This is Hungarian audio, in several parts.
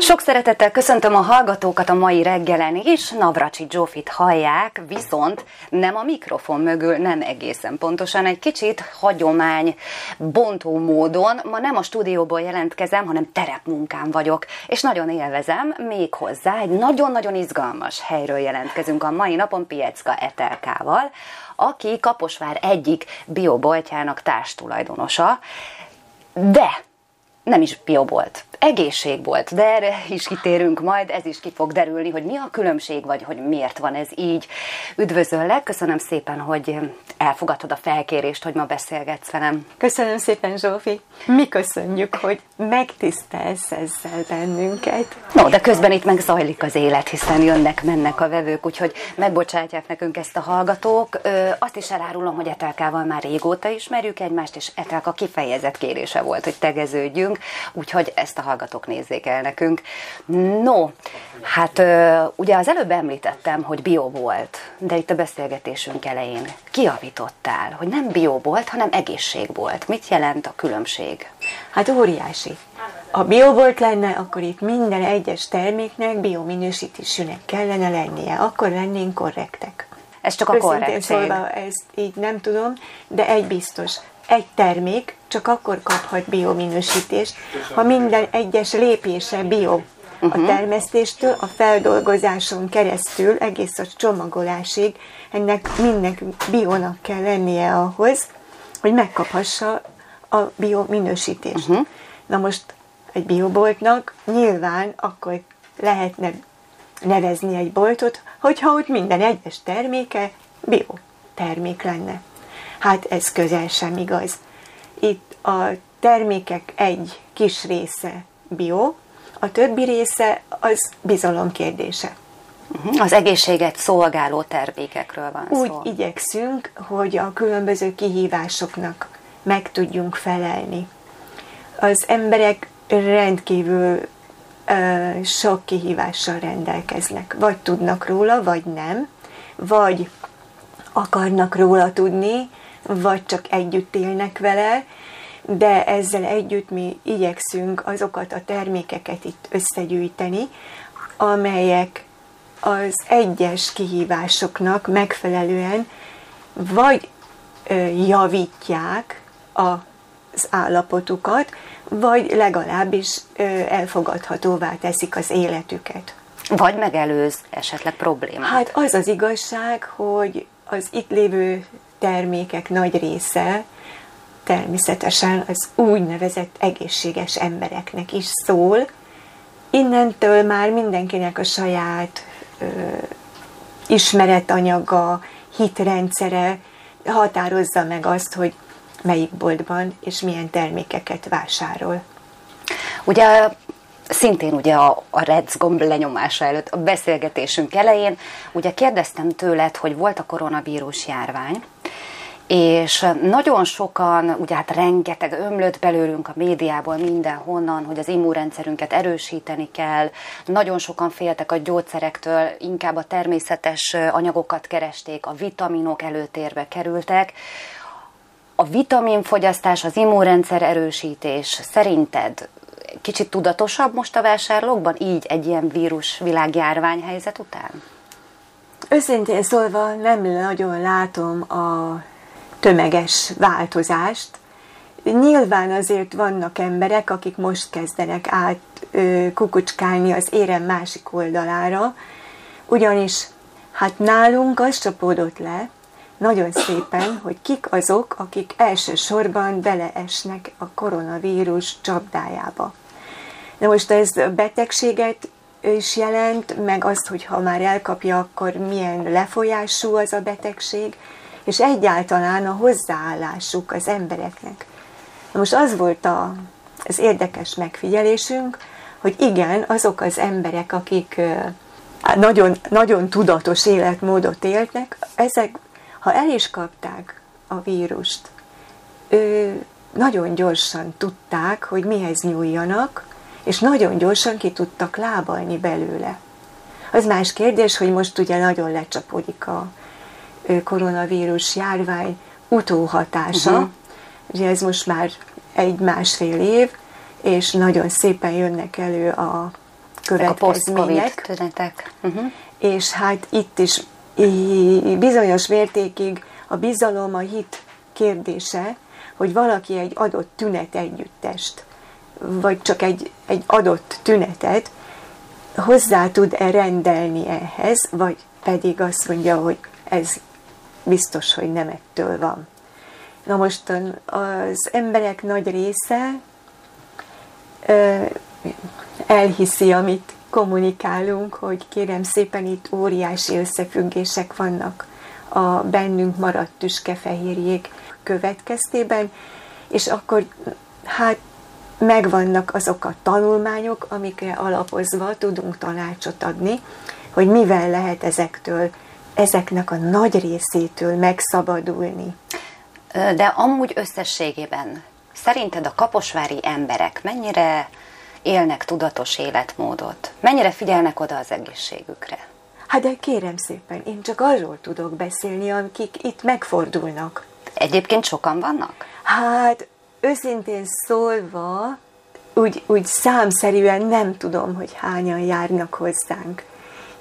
Sok szeretettel köszöntöm a hallgatókat a mai reggelen is. Navracsi Zsófit hallják, viszont nem a mikrofon mögül, nem egészen pontosan, egy kicsit hagyomány bontó módon. Ma nem a stúdióból jelentkezem, hanem terepmunkán vagyok, és nagyon élvezem, még hozzá egy nagyon-nagyon izgalmas helyről jelentkezünk a mai napon Piecka Etelkával, aki Kaposvár egyik bioboltjának társtulajdonosa, de nem is biobolt, egészségbolt, de erre is kitérünk majd, ez is ki fog derülni, hogy mi a különbség, vagy hogy miért van ez így. Üdvözöllek, köszönöm szépen, hogy elfogadtad a felkérést, hogy ma beszélgetsz velem. Köszönöm szépen, Zsófi. Mi köszönjük, hogy megtisztelsz ezzel bennünket. No, de közben itt meg zajlik az élet, hiszen jönnek, mennek a vevők, úgyhogy megbocsátják nekünk ezt a hallgatók. Ö, azt is elárulom, hogy Etelkával már régóta ismerjük egymást, és Etelka kifejezett kérése volt, hogy tegeződjünk, úgyhogy ezt a hallgatók nézzék el nekünk. No, hát ugye az előbb említettem, hogy bio volt, de itt a beszélgetésünk elején kiavítottál, hogy nem bio volt, hanem egészség volt. Mit jelent a különbség? Hát óriási. Ha biobolt lenne, akkor itt minden egyes terméknek biominősítésűnek kellene lennie. Akkor lennénk korrektek. Ez csak a Őszintén korrektség. szólva ezt így nem tudom, de egy biztos. Egy termék csak akkor kaphat biominősítést, ha minden egyes lépése bio. A termesztéstől, a feldolgozáson keresztül, egész a csomagolásig, ennek mindnek bionak kell lennie ahhoz, hogy megkaphassa a biominősítést. Na most egy bioboltnak nyilván akkor lehetne nevezni egy boltot, hogyha ott minden egyes terméke bio termék lenne. Hát ez közel sem igaz. Itt a termékek egy kis része bio, a többi része az bizalom kérdése. Mhm. Az egészséget szolgáló termékekről van Úgy szó. igyekszünk, hogy a különböző kihívásoknak meg tudjunk felelni. Az emberek rendkívül ö, sok kihívással rendelkeznek. Vagy tudnak róla, vagy nem. Vagy akarnak róla tudni, vagy csak együtt élnek vele, de ezzel együtt mi igyekszünk azokat a termékeket itt összegyűjteni, amelyek az egyes kihívásoknak megfelelően vagy javítják az állapotukat, vagy legalábbis elfogadhatóvá teszik az életüket. Vagy megelőz esetleg problémát. Hát az az igazság, hogy az itt lévő termékek nagy része természetesen az úgynevezett egészséges embereknek is szól. Innentől már mindenkinek a saját ö, ismeretanyaga, hitrendszere határozza meg azt, hogy melyik boltban és milyen termékeket vásárol. Ugye szintén ugye a, a Reds gomb lenyomása előtt, a beszélgetésünk elején, ugye kérdeztem tőled, hogy volt a koronavírus járvány, és nagyon sokan, ugye hát rengeteg ömlött belőlünk a médiából mindenhonnan, hogy az immunrendszerünket erősíteni kell. Nagyon sokan féltek a gyógyszerektől, inkább a természetes anyagokat keresték, a vitaminok előtérbe kerültek. A vitaminfogyasztás, az immunrendszer erősítés szerinted kicsit tudatosabb most a vásárlókban, így egy ilyen vírus világjárványhelyzet után? Őszintén szólva nem nagyon látom a tömeges változást. Nyilván azért vannak emberek, akik most kezdenek át kukucskálni az érem másik oldalára, ugyanis hát nálunk az csapódott le, nagyon szépen, hogy kik azok, akik elsősorban beleesnek a koronavírus csapdájába. Na most ez betegséget is jelent, meg azt, hogy ha már elkapja, akkor milyen lefolyású az a betegség, és egyáltalán a hozzáállásuk az embereknek. Na most az volt a, az érdekes megfigyelésünk, hogy igen, azok az emberek, akik ö, nagyon, nagyon tudatos életmódot éltek, ezek, ha el is kapták a vírust, ő, nagyon gyorsan tudták, hogy mihez nyúljanak, és nagyon gyorsan ki tudtak lábalni belőle. Az más kérdés, hogy most ugye nagyon lecsapódik a koronavírus járvány utóhatása. Uh-huh. Ugye ez most már egy-másfél év, és nagyon szépen jönnek elő a következmények. A tünetek. Uh-huh. És hát itt is bizonyos mértékig a bizalom, a hit kérdése, hogy valaki egy adott tünet együttest, vagy csak egy, egy adott tünetet hozzá tud-e rendelni ehhez, vagy pedig azt mondja, hogy ez biztos, hogy nem ettől van. Na most az emberek nagy része elhiszi, amit kommunikálunk, hogy kérem szépen itt óriási összefüggések vannak a bennünk maradt tüskefehérjék következtében, és akkor hát megvannak azok a tanulmányok, amikre alapozva tudunk tanácsot adni, hogy mivel lehet ezektől, ezeknek a nagy részétől megszabadulni. De amúgy összességében szerinted a kaposvári emberek mennyire élnek tudatos életmódot? Mennyire figyelnek oda az egészségükre? Hát de kérem szépen, én csak arról tudok beszélni, akik itt megfordulnak. Egyébként sokan vannak? Hát őszintén szólva, úgy, úgy számszerűen nem tudom, hogy hányan járnak hozzánk.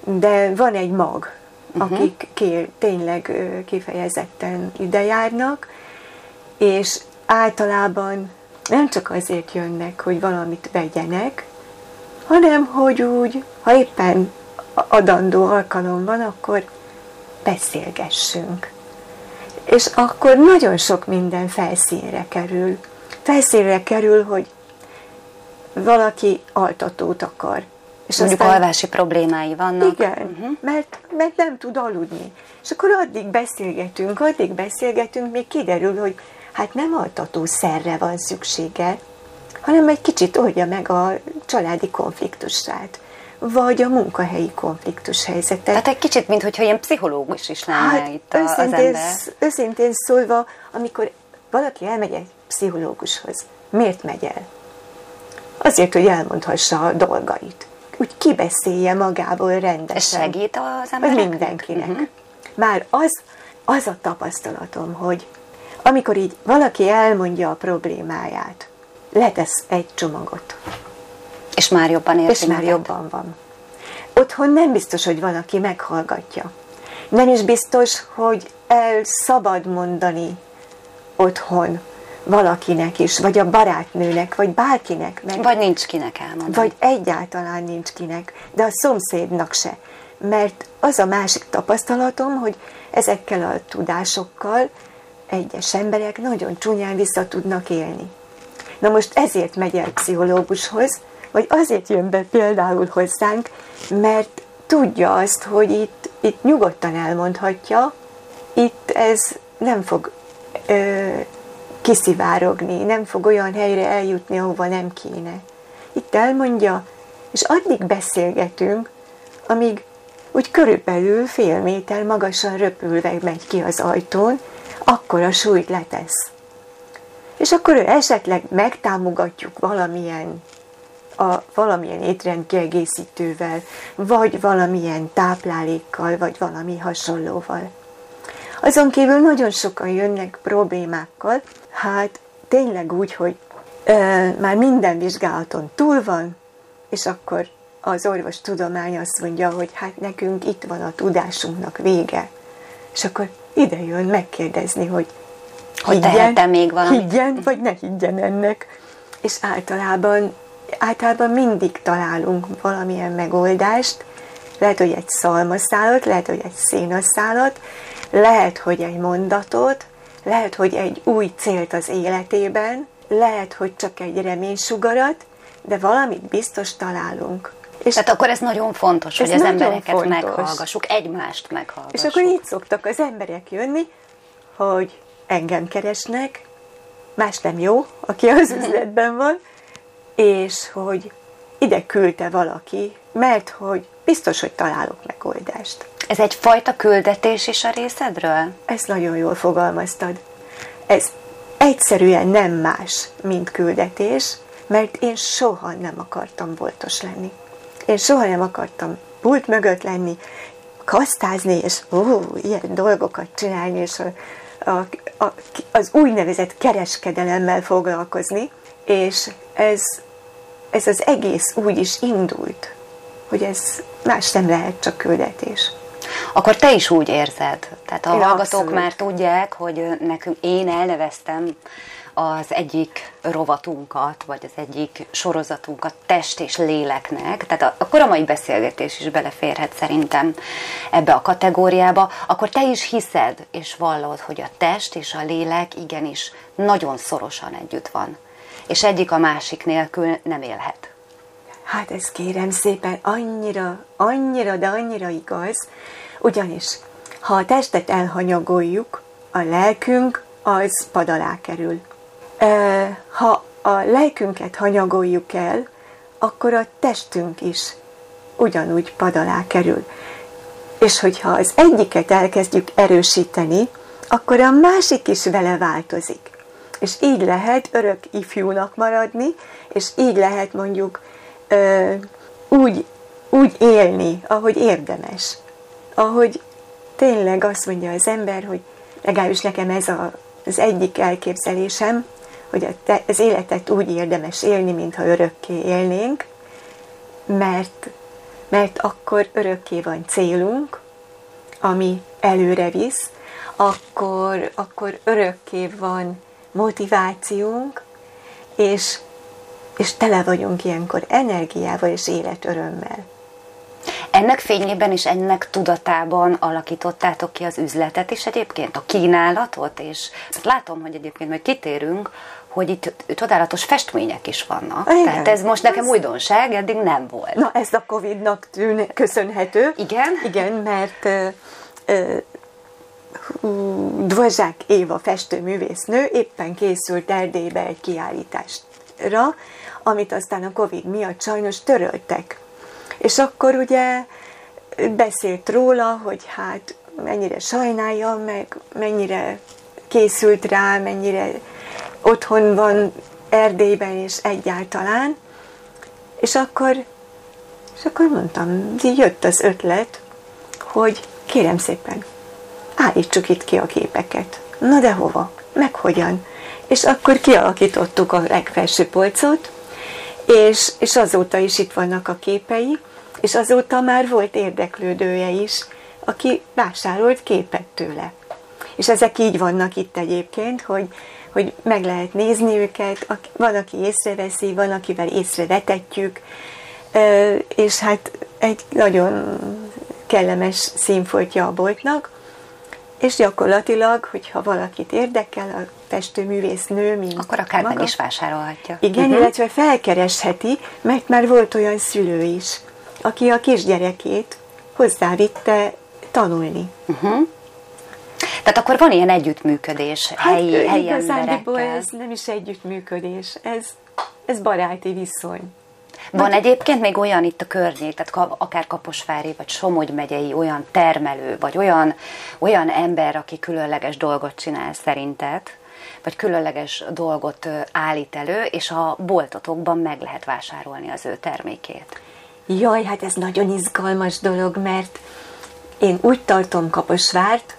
De van egy mag, uh-huh. akik kér, tényleg kifejezetten ide járnak, és általában nem csak azért jönnek, hogy valamit vegyenek, hanem hogy úgy, ha éppen adandó alkalom van, akkor beszélgessünk. És akkor nagyon sok minden felszínre kerül. Felszínre kerül, hogy valaki altatót akar. És Mondjuk aztán, alvási problémái vannak. Igen, uh-huh. mert, mert nem tud aludni. És akkor addig beszélgetünk, addig beszélgetünk, még kiderül, hogy hát nem altató szerre van szüksége, hanem egy kicsit oldja meg a családi konfliktusát, vagy a munkahelyi konfliktus helyzetet. Tehát egy kicsit, mintha ilyen pszichológus is lenne hát, itt a, őszintén, az ember. Őszintén szólva, amikor valaki elmegy egy pszichológushoz, miért megy el? Azért, hogy elmondhassa a dolgait. Úgy kibeszélje magából rendesen. Ez segít az embereknek? Mindenkinek. Uh-huh. Már az, az a tapasztalatom, hogy amikor így valaki elmondja a problémáját, letesz egy csomagot. És már jobban érti És már magát. jobban van. Otthon nem biztos, hogy van, aki meghallgatja. Nem is biztos, hogy el szabad mondani otthon valakinek is, vagy a barátnőnek, vagy bárkinek. Meg, vagy nincs kinek elmondani. Vagy egyáltalán nincs kinek, de a szomszédnak se. Mert az a másik tapasztalatom, hogy ezekkel a tudásokkal egyes emberek nagyon csúnyán vissza tudnak élni. Na most ezért megy el pszichológushoz, vagy azért jön be például hozzánk, mert tudja azt, hogy itt, itt nyugodtan elmondhatja, itt ez nem fog ö, kiszivárogni, nem fog olyan helyre eljutni, ahova nem kéne. Itt elmondja, és addig beszélgetünk, amíg úgy körülbelül fél méter magasan röpülve megy ki az ajtón, akkor a súlyt letesz. És akkor ő esetleg megtámogatjuk valamilyen, a, valamilyen étrend kiegészítővel, vagy valamilyen táplálékkal, vagy valami hasonlóval. Azon kívül nagyon sokan jönnek problémákkal, hát tényleg úgy, hogy ö, már minden vizsgálaton túl van, és akkor az orvos tudomány azt mondja, hogy hát nekünk itt van a tudásunknak vége. És akkor ide jön megkérdezni, hogy hogy még valamit. higgyen, vagy ne higgyen ennek. És általában, általában mindig találunk valamilyen megoldást, lehet, hogy egy szalmaszálat, lehet, hogy egy szénaszálat, lehet, hogy egy mondatot, lehet, hogy egy új célt az életében, lehet, hogy csak egy reménysugarat, de valamit biztos találunk. És Tehát akkor ez nagyon fontos, ez hogy az embereket fontos. meghallgassuk, egymást meghallgassuk. És akkor így szoktak az emberek jönni, hogy engem keresnek, más nem jó, aki az üzletben van, és hogy ide küldte valaki, mert hogy biztos, hogy találok megoldást. Ez egyfajta küldetés is a részedről? Ezt nagyon jól fogalmaztad. ez egyszerűen nem más, mint küldetés, mert én soha nem akartam boltos lenni. Én soha nem akartam pult mögött lenni, kasztázni, és ó, ilyen dolgokat csinálni, és a, a, a, az úgynevezett kereskedelemmel foglalkozni, és ez, ez az egész úgy is indult, hogy ez más nem lehet, csak küldetés. Akkor te is úgy érzed. Tehát a Én hallgatók abszolút. már tudják, hogy nekünk én elneveztem az egyik rovatunkat, vagy az egyik sorozatunkat test és léleknek, tehát a- akkor a mai beszélgetés is beleférhet szerintem ebbe a kategóriába, akkor te is hiszed és vallod, hogy a test és a lélek igenis nagyon szorosan együtt van, és egyik a másik nélkül nem élhet. Hát ez kérem szépen annyira, annyira, de annyira igaz, ugyanis ha a testet elhanyagoljuk, a lelkünk az pad alá kerül. Ha a lelkünket hanyagoljuk el, akkor a testünk is ugyanúgy pad alá kerül. És hogyha az egyiket elkezdjük erősíteni, akkor a másik is vele változik. És így lehet örök ifjúnak maradni, és így lehet mondjuk ö, úgy, úgy élni, ahogy érdemes. Ahogy tényleg azt mondja az ember, hogy legalábbis nekem ez a, az egyik elképzelésem, hogy a te, az életet úgy érdemes élni, mintha örökké élnénk, mert, mert akkor örökké van célunk, ami előre visz, akkor, akkor örökké van motivációnk, és, és tele vagyunk ilyenkor energiával és életörömmel. Ennek fényében és ennek tudatában alakítottátok ki az üzletet is egyébként, a kínálatot, és látom, hogy egyébként majd kitérünk, hogy itt csodálatos festmények is vannak. Igen. Tehát ez most nekem Ez- újdonság, eddig nem volt. Na, ez a Covid-nak tűn, köszönhető. Igen? Igen, mert ö, ö, Dvorzsák Éva festőművésznő éppen készült Erdélybe egy kiállításra, amit aztán a Covid miatt sajnos töröltek. És akkor ugye beszélt róla, hogy hát mennyire sajnálja, meg mennyire készült rá, mennyire otthon van Erdélyben és egyáltalán. És akkor, és akkor mondtam, jött az ötlet, hogy kérem szépen, állítsuk itt ki a képeket. Na de hova? Meg hogyan? És akkor kialakítottuk a legfelső polcot, és, és azóta is itt vannak a képei, és azóta már volt érdeklődője is, aki vásárolt képet tőle. És ezek így vannak itt egyébként, hogy, hogy meg lehet nézni őket, van, aki észreveszi, van, akivel észrevetetjük, és hát egy nagyon kellemes színfoltja a boltnak, és gyakorlatilag, hogyha valakit érdekel, a festőművész nő, mint Akkor akár maga, meg is vásárolhatja. igen, uh-huh. illetve felkeresheti, mert már volt olyan szülő is, aki a kisgyerekét hozzávitte tanulni. Tehát akkor van ilyen együttműködés helyi, Hát, helyi igazándiból emberekkel. ez nem is együttműködés, ez, ez baráti viszony. Van egyébként még olyan itt a környék, tehát akár Kaposvári, vagy Somogy megyei olyan termelő, vagy olyan, olyan ember, aki különleges dolgot csinál szerinted, vagy különleges dolgot állít elő, és a boltotokban meg lehet vásárolni az ő termékét. Jaj, hát ez nagyon izgalmas dolog, mert én úgy tartom Kaposvárt,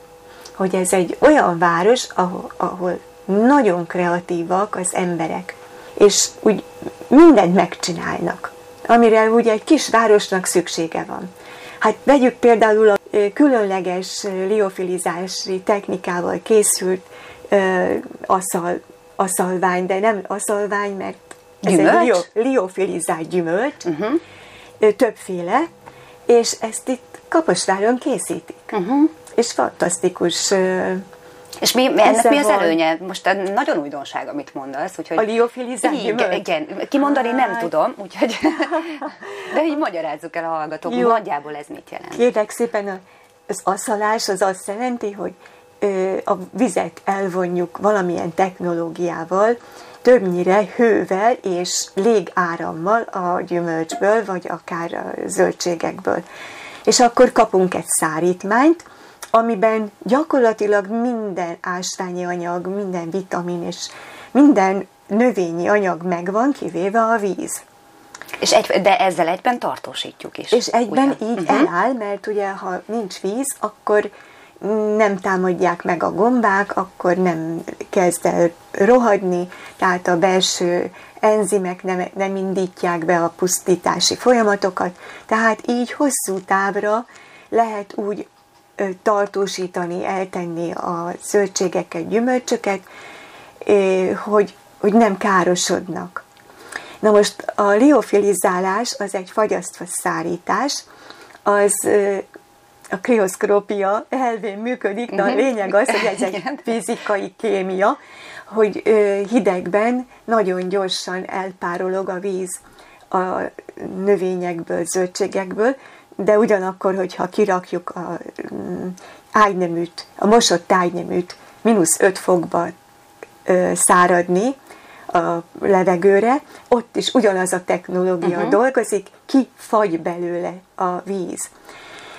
hogy ez egy olyan város, ahol, ahol nagyon kreatívak az emberek, és úgy mindent megcsinálnak, amire úgy egy kis városnak szüksége van. Hát vegyük például a különleges liofilizási technikával készült ö, aszal, aszalvány, de nem aszalvány, mert ez Gyümölcs? egy lio, liofilizált gyümölcs, uh-huh. többféle, és ezt itt Kaposváron készítik. Uh-huh. És fantasztikus És mi, ennek Esze mi az van. előnye? Most nagyon újdonság, amit mondasz. Úgyhogy A liofilizált igen, igen, kimondani nem tudom, úgyhogy de így magyarázzuk el a hallgatók, Jó. nagyjából ez mit jelent. Kérlek szépen, a- az aszalás az azt jelenti, hogy a vizet elvonjuk valamilyen technológiával, többnyire hővel és légárammal a gyümölcsből, vagy akár a zöldségekből. És akkor kapunk egy szárítmányt, amiben gyakorlatilag minden ásványi anyag, minden vitamin és minden növényi anyag megvan, kivéve a víz. És egy, de ezzel egyben tartósítjuk is. És egyben ugye? így uh-huh. eláll, mert ugye ha nincs víz, akkor nem támadják meg a gombák, akkor nem kezd el rohadni, tehát a belső enzimek nem, nem indítják be a pusztítási folyamatokat, tehát így hosszú távra lehet úgy tartósítani, eltenni a zöldségeket, gyümölcsöket, hogy, hogy nem károsodnak. Na most a liofilizálás az egy fagyasztva szárítás, az a krioszkrópia elvén működik, de a mhm. lényeg az, hogy ez egy fizikai kémia, hogy hidegben nagyon gyorsan elpárolog a víz a növényekből, zöldségekből, de ugyanakkor, hogyha kirakjuk a mm, ágyneműt, a mosott ágyneműt mínusz 5 fokba száradni a levegőre, ott is ugyanaz a technológia uh-huh. dolgozik, kifagy belőle a víz.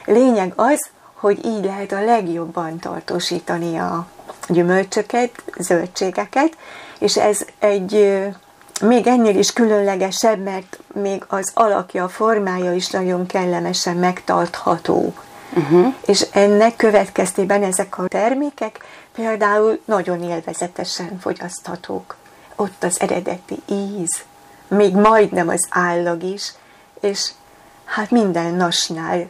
Lényeg az, hogy így lehet a legjobban tartósítani a gyümölcsöket, zöldségeket, és ez egy még ennél is különlegesebb, mert még az alakja, a formája is nagyon kellemesen megtartható. Uh-huh. És ennek következtében ezek a termékek például nagyon élvezetesen fogyaszthatók. Ott az eredeti íz, még majdnem az állag is, és hát minden nasnál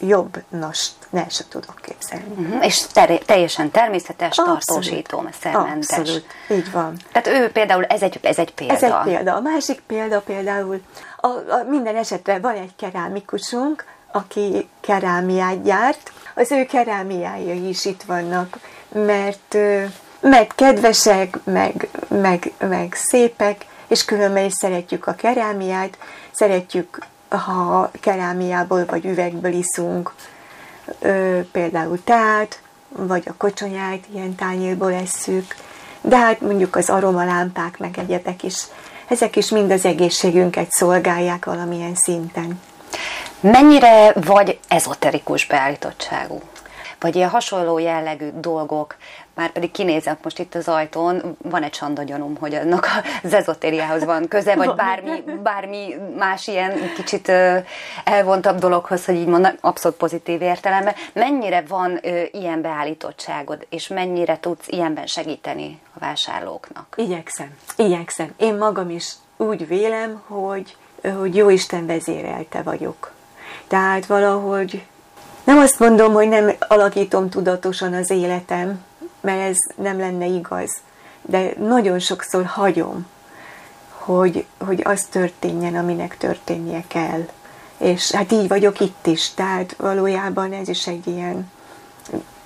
jobb nast ne se tudok képzelni. Uh-huh. És ter- teljesen természetes, Abszolút. tartósító, szermentes. Abszolút, így van. Tehát ő például, ez egy, ez egy példa. Ez egy példa. A másik példa például, a, a, minden esetre van egy kerámikusunk, aki kerámiát gyárt. Az ő kerámiái is itt vannak, mert, mert kedvesek, meg, meg, meg szépek, és különben is szeretjük a kerámiát, szeretjük ha kerámiából vagy üvegből iszunk, ö, például teát, vagy a kocsonyát ilyen tányérból esszük, de hát mondjuk az aromalámpák, meg egyebek is, ezek is mind az egészségünket szolgálják valamilyen szinten. Mennyire vagy ezoterikus beállítottságú? Vagy ilyen hasonló jellegű dolgok már pedig kinézek most itt az ajtón, van egy sandagyanum, hogy annak az ezotériához van köze, vagy bármi, bármi más ilyen kicsit elvontabb dologhoz, hogy így mondom, abszolút pozitív értelemben. Mennyire van ilyen beállítottságod, és mennyire tudsz ilyenben segíteni a vásárlóknak? Igyekszem, igyekszem. Én magam is úgy vélem, hogy, hogy jó Isten vezérelte vagyok. Tehát valahogy nem azt mondom, hogy nem alakítom tudatosan az életem, mert ez nem lenne igaz. De nagyon sokszor hagyom, hogy, hogy az történjen, aminek történnie kell. És hát így vagyok itt is, tehát valójában ez is egy ilyen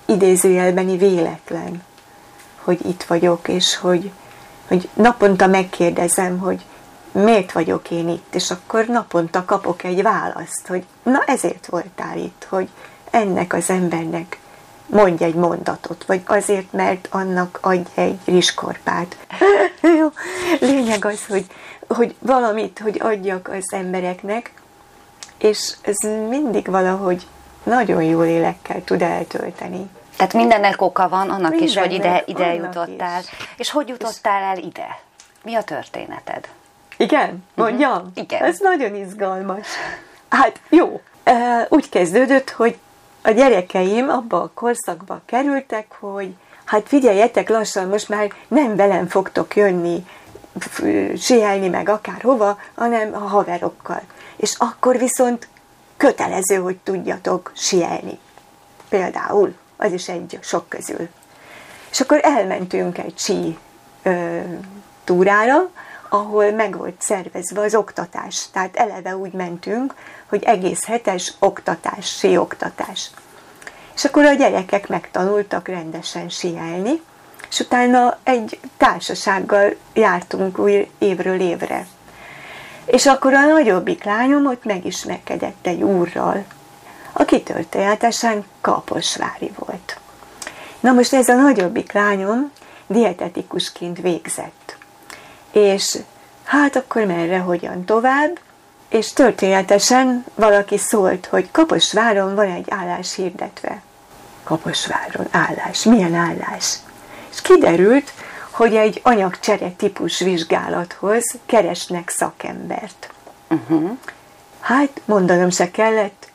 idézőjelbeni véletlen, hogy itt vagyok, és hogy, hogy naponta megkérdezem, hogy miért vagyok én itt, és akkor naponta kapok egy választ, hogy na ezért voltál itt, hogy ennek az embernek mondj egy mondatot, vagy azért, mert annak adj egy rizskorpát. Jó, lényeg az, hogy, hogy valamit, hogy adjak az embereknek, és ez mindig valahogy nagyon jó lélekkel tud eltölteni. Tehát mindennek oka van, annak mindennek, is, hogy ide, ide jutottál. Is. És hogy jutottál el ide? Mi a történeted? Igen? Mhm. Mondjam? Uh-huh. Igen. Ez nagyon izgalmas. Hát jó. Úgy kezdődött, hogy a gyerekeim abba a korszakba kerültek, hogy hát figyeljetek lassan, most már nem velem fogtok jönni, sielni meg akárhova, hanem a haverokkal. És akkor viszont kötelező, hogy tudjatok sielni. Például, az is egy sok közül. És akkor elmentünk egy sí ö, túrára, ahol meg volt szervezve az oktatás. Tehát eleve úgy mentünk, hogy egész hetes oktatás, sí oktatás. És akkor a gyerekek megtanultak rendesen sielni, és utána egy társasággal jártunk új évről évre. És akkor a nagyobbik lányom ott megismerkedett egy úrral, aki történetesen kaposvári volt. Na most ez a nagyobbik lányom dietetikusként végzett. És hát akkor merre, hogyan tovább, és történetesen valaki szólt, hogy Kaposváron van egy állás hirdetve. Kaposváron állás. Milyen állás? És kiderült, hogy egy anyagcsere típus vizsgálathoz keresnek szakembert. Uh-huh. Hát, mondanom se kellett,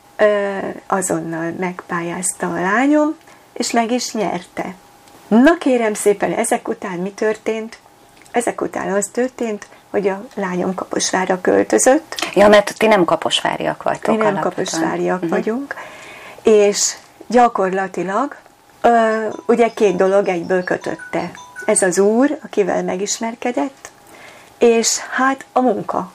azonnal megpályázta a lányom, és meg is nyerte. Na kérem szépen, ezek után mi történt? Ezek után az történt, hogy a lányom Kaposvárra költözött. Ja, mert ti nem kaposváriak vagytok. Mi nem alapvetően. kaposváriak uh-huh. vagyunk, és gyakorlatilag ö, ugye két dolog egyből kötötte. Ez az úr, akivel megismerkedett, és hát a munka,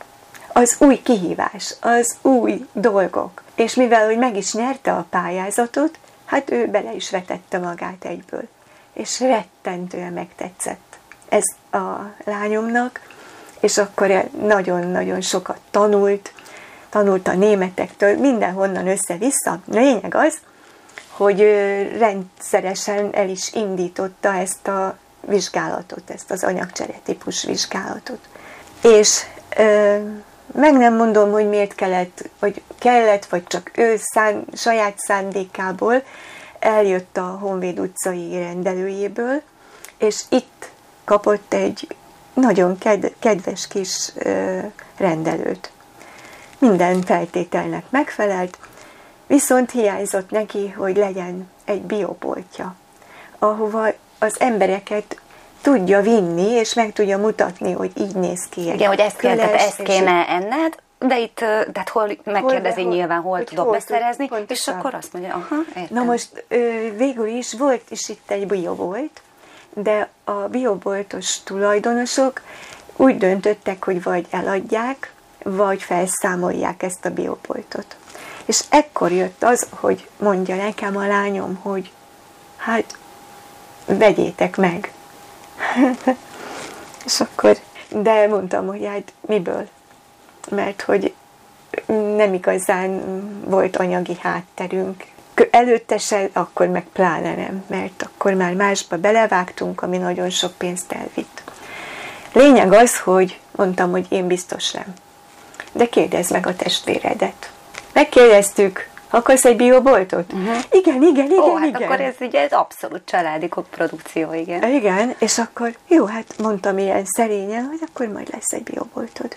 az új kihívás, az új dolgok. És mivel hogy meg is nyerte a pályázatot, hát ő bele is vetette magát egyből. És rettentően megtetszett ez a lányomnak, és akkor nagyon-nagyon sokat tanult, tanult a németektől, mindenhonnan össze-vissza. Lényeg az, hogy rendszeresen el is indította ezt a vizsgálatot, ezt az anyagcsere típus vizsgálatot. És ö, meg nem mondom, hogy miért kellett, vagy kellett, vagy csak ő szán, saját szándékából eljött a Honvéd utcai rendelőjéből, és itt kapott egy nagyon ked- kedves kis rendelőt. Minden feltételnek megfelelt, viszont hiányzott neki, hogy legyen egy bioboltja, ahova az embereket tudja vinni, és meg tudja mutatni, hogy így néz ki. Igen, hogy ezt, kell, tehát ezt kéne enned, de itt, tehát hol megkérdezi hol, nyilván, hol, hol tudok hol beszerezni, tud, és akkor azt mondja, aha, értem. Na most végül is volt is itt egy biobolt, de a bioboltos tulajdonosok úgy döntöttek, hogy vagy eladják, vagy felszámolják ezt a bioboltot. És ekkor jött az, hogy mondja nekem a lányom, hogy hát vegyétek meg. és akkor, de mondtam, hogy hát miből? Mert hogy nem igazán volt anyagi hátterünk. Előtte se, akkor meg pláne nem, mert akkor már másba belevágtunk, ami nagyon sok pénzt elvitt. Lényeg az, hogy mondtam, hogy én biztos nem. De kérdezd meg a testvéredet. Megkérdeztük, Akarsz egy bioboltot? Uh-huh. Igen, igen, igen, Ó, hát igen. akkor ez ugye ez abszolút családi produkció, igen. Igen, és akkor jó, hát mondtam ilyen szerényen, hogy akkor majd lesz egy bioboltod.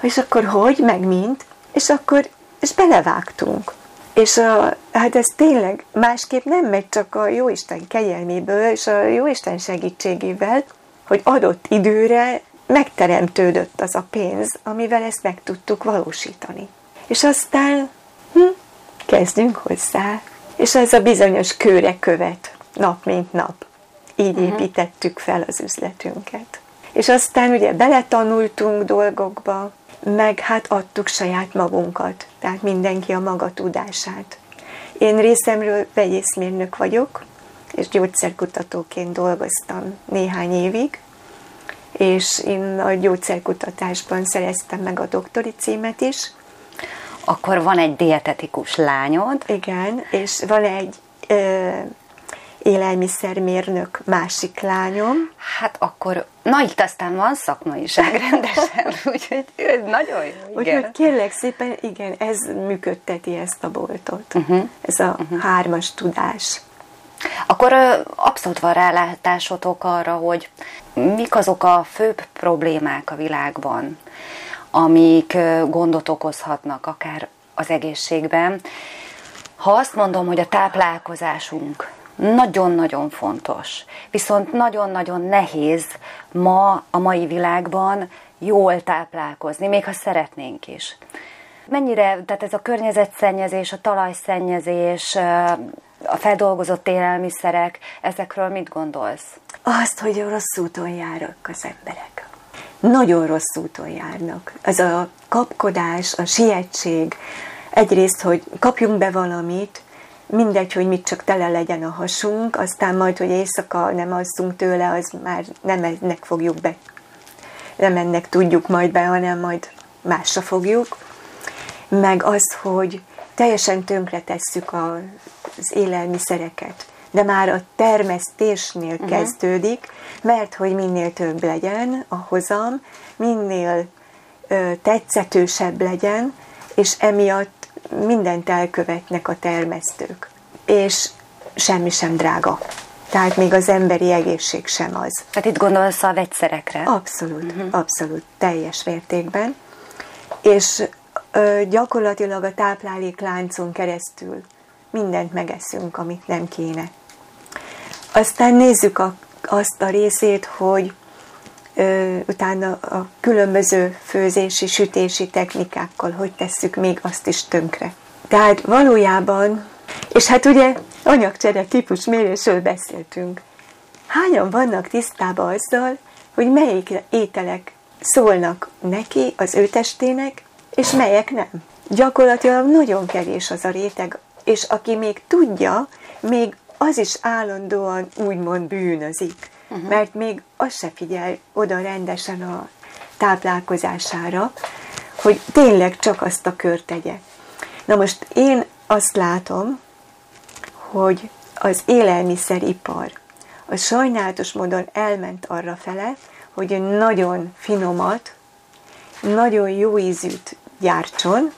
És akkor hogy, meg mint, és akkor, és belevágtunk. És a, hát ez tényleg másképp nem megy csak a Jóisten kegyelméből és a Jóisten segítségével, hogy adott időre megteremtődött az a pénz, amivel ezt meg tudtuk valósítani. És aztán hm, kezdünk hozzá. És ez a bizonyos kőre követ, nap mint nap. Így uh-huh. építettük fel az üzletünket. És aztán ugye beletanultunk dolgokba, meg hát adtuk saját magunkat, tehát mindenki a maga tudását. Én részemről vegyészmérnök vagyok, és gyógyszerkutatóként dolgoztam néhány évig, és én a gyógyszerkutatásban szereztem meg a doktori címet is, akkor van egy dietetikus lányod. Igen, és van egy ö, élelmiszermérnök másik lányom. Hát akkor, na itt aztán van szakmaiság rendesen, úgyhogy nagyon jó. Igen. Úgyhogy kérlek szépen, igen, ez működteti ezt a boltot. Uh-huh. Ez a uh-huh. hármas tudás. Akkor abszolút van rálátásotok arra, hogy mik azok a főbb problémák a világban, amik gondot okozhatnak akár az egészségben. Ha azt mondom, hogy a táplálkozásunk nagyon-nagyon fontos, viszont nagyon-nagyon nehéz ma a mai világban jól táplálkozni, még ha szeretnénk is. Mennyire, tehát ez a környezetszennyezés, a talajszennyezés, a feldolgozott élelmiszerek, ezekről mit gondolsz? Azt, hogy rossz úton járnak az emberek nagyon rossz úton járnak. Ez a kapkodás, a sietség, egyrészt, hogy kapjunk be valamit, mindegy, hogy mit csak tele legyen a hasunk, aztán majd, hogy éjszaka nem asszunk tőle, az már nem ennek fogjuk be, nem ennek tudjuk majd be, hanem majd másra fogjuk. Meg az, hogy teljesen tönkre tesszük az élelmiszereket de már a termesztésnél uh-huh. kezdődik, mert hogy minél több legyen a hozam, minél ö, tetszetősebb legyen, és emiatt mindent elkövetnek a termesztők. És semmi sem drága. Tehát még az emberi egészség sem az. Tehát itt gondolsz a vegyszerekre? Abszolút, uh-huh. abszolút, teljes mértékben. És ö, gyakorlatilag a táplálékláncon keresztül mindent megeszünk, amit nem kéne. Aztán nézzük a, azt a részét, hogy utána a különböző főzési, sütési technikákkal hogy tesszük még azt is tönkre. Tehát valójában, és hát ugye anyagcsere típus mérésről beszéltünk. Hányan vannak tisztában azzal, hogy melyik ételek szólnak neki, az ő testének, és melyek nem. Gyakorlatilag nagyon kevés az a réteg, és aki még tudja, még az is állandóan úgymond bűnözik, uh-huh. mert még az se figyel oda rendesen a táplálkozására, hogy tényleg csak azt a kört tegye. Na most én azt látom, hogy az élelmiszeripar a sajnálatos módon elment arra fele, hogy nagyon finomat, nagyon jó ízűt gyártson,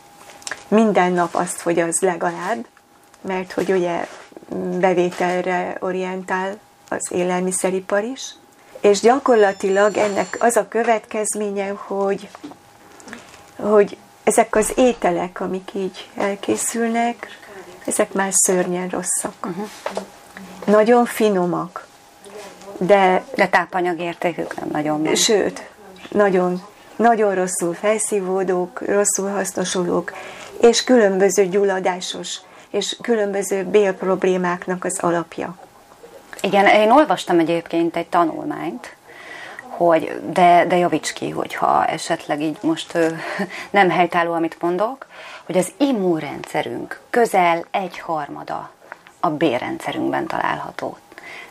minden nap azt hogy az legalább, mert hogy ugye bevételre orientál az élelmiszeripar is, és gyakorlatilag ennek az a következménye, hogy, hogy ezek az ételek, amik így elkészülnek, ezek már szörnyen rosszak. Uh-huh. Nagyon finomak, de... De tápanyagértékük nem nagyon van. Sőt, nagyon, nagyon rosszul felszívódók, rosszul hasznosulók, és különböző gyulladásos és különböző bélproblémáknak az alapja. Igen, én olvastam egyébként egy tanulmányt, hogy de, de javíts ki, hogyha esetleg így most ö, nem helytálló, amit mondok, hogy az immunrendszerünk közel egy harmada a bélrendszerünkben található.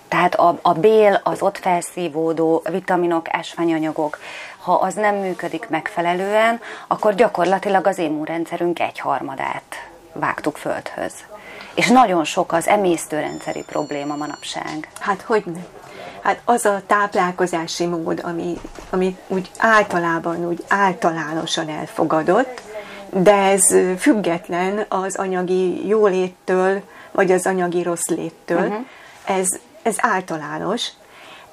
Tehát a, a bél, az ott felszívódó vitaminok, ásványanyagok, ha az nem működik megfelelően, akkor gyakorlatilag az immunrendszerünk egy harmadát vágtuk földhöz. És nagyon sok az emésztőrendszeri probléma manapság. Hát hogy ne? Hát az a táplálkozási mód, ami, ami úgy általában, úgy általánosan elfogadott, de ez független az anyagi jóléttől, vagy az anyagi rossz léttől. Uh-huh. Ez, ez általános.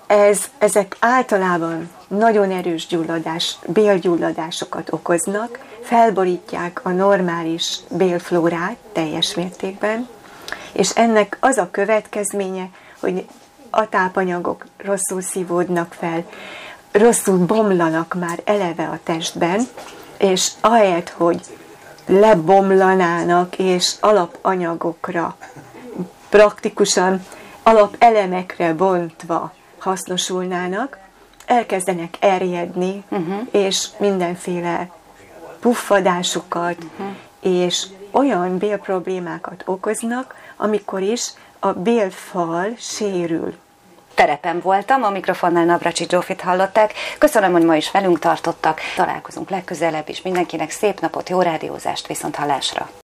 Ez, ezek általában nagyon erős gyulladás, bélgyulladásokat okoznak, felborítják a normális bélflórát teljes mértékben, és ennek az a következménye, hogy a tápanyagok rosszul szívódnak fel, rosszul bomlanak már eleve a testben, és ahelyett, hogy lebomlanának és alapanyagokra, praktikusan alapelemekre bontva hasznosulnának, elkezdenek erjedni, uh-huh. és mindenféle puffadásokat, uh-huh. és olyan bélproblémákat okoznak, amikor is a bélfal sérül. Terepen voltam, a mikrofonnál Navracsi Zsófit hallották. Köszönöm, hogy ma is velünk tartottak. Találkozunk legközelebb is. Mindenkinek szép napot, jó rádiózást, viszont hallásra!